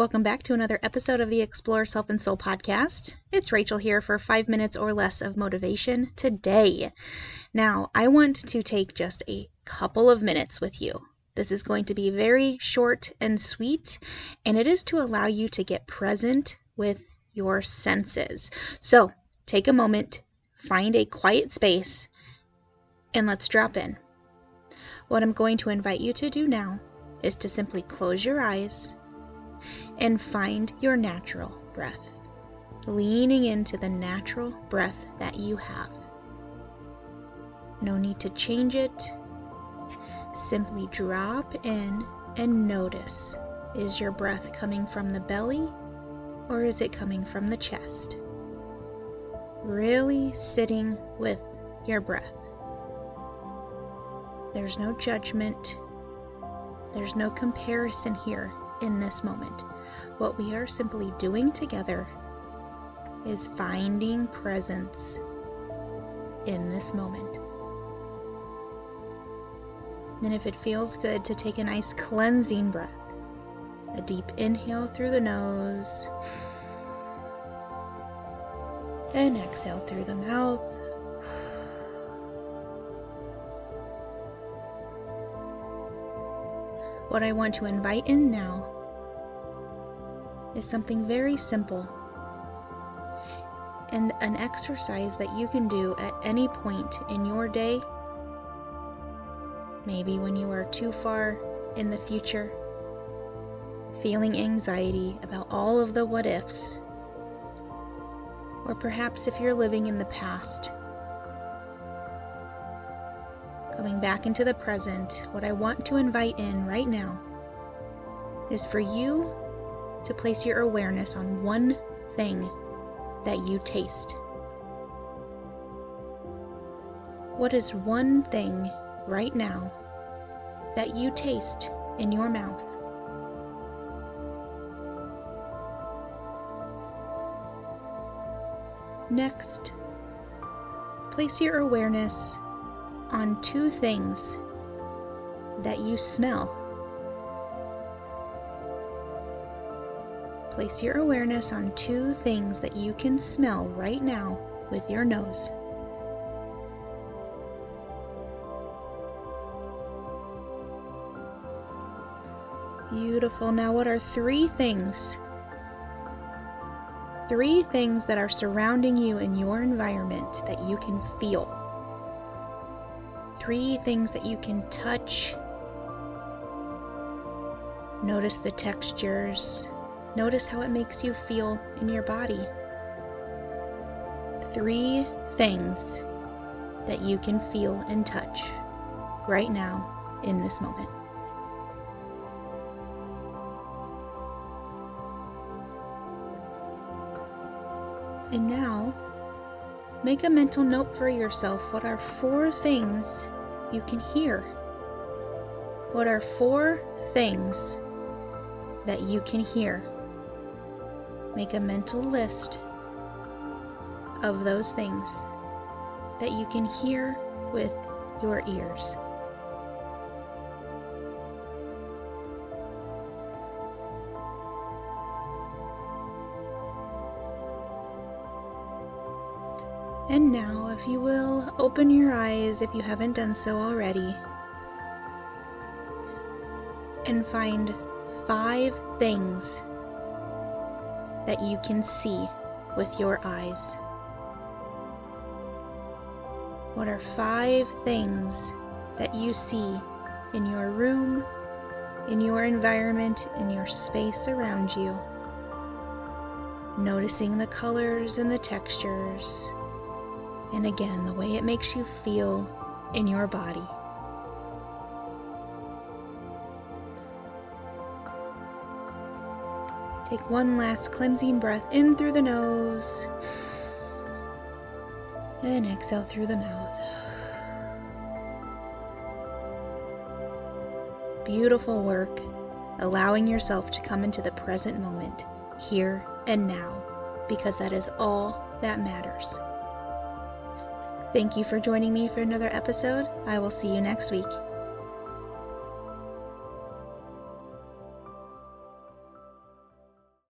Welcome back to another episode of the Explore Self and Soul podcast. It's Rachel here for five minutes or less of motivation today. Now, I want to take just a couple of minutes with you. This is going to be very short and sweet, and it is to allow you to get present with your senses. So, take a moment, find a quiet space, and let's drop in. What I'm going to invite you to do now is to simply close your eyes and find your natural breath, leaning into the natural breath that you have. No need to change it. Simply drop in and notice is your breath coming from the belly or is it coming from the chest? Really sitting with your breath. There's no judgment, there's no comparison here in this moment. What we are simply doing together is finding presence in this moment. And if it feels good to take a nice cleansing breath, a deep inhale through the nose, and exhale through the mouth. What I want to invite in now is something very simple and an exercise that you can do at any point in your day. Maybe when you are too far in the future, feeling anxiety about all of the what ifs. Or perhaps if you're living in the past coming back into the present, what I want to invite in right now is for you to place your awareness on one thing that you taste. What is one thing right now that you taste in your mouth? Next, place your awareness on two things that you smell. Place your awareness on two things that you can smell right now with your nose. Beautiful. Now, what are three things? Three things that are surrounding you in your environment that you can feel three things that you can touch. Notice the textures. Notice how it makes you feel in your body. Three things that you can feel and touch right now in this moment. And now, Make a mental note for yourself. What are four things you can hear? What are four things that you can hear? Make a mental list of those things that you can hear with your ears. And now, if you will, open your eyes if you haven't done so already. And find five things that you can see with your eyes. What are five things that you see in your room, in your environment, in your space around you? Noticing the colors and the textures and again the way it makes you feel in your body. Take one last cleansing breath in through the nose and exhale through the mouth. Beautiful work, allowing yourself to come into the present moment, here and now, because that is all that matters. Thank you for joining me for another episode. I will see you next week.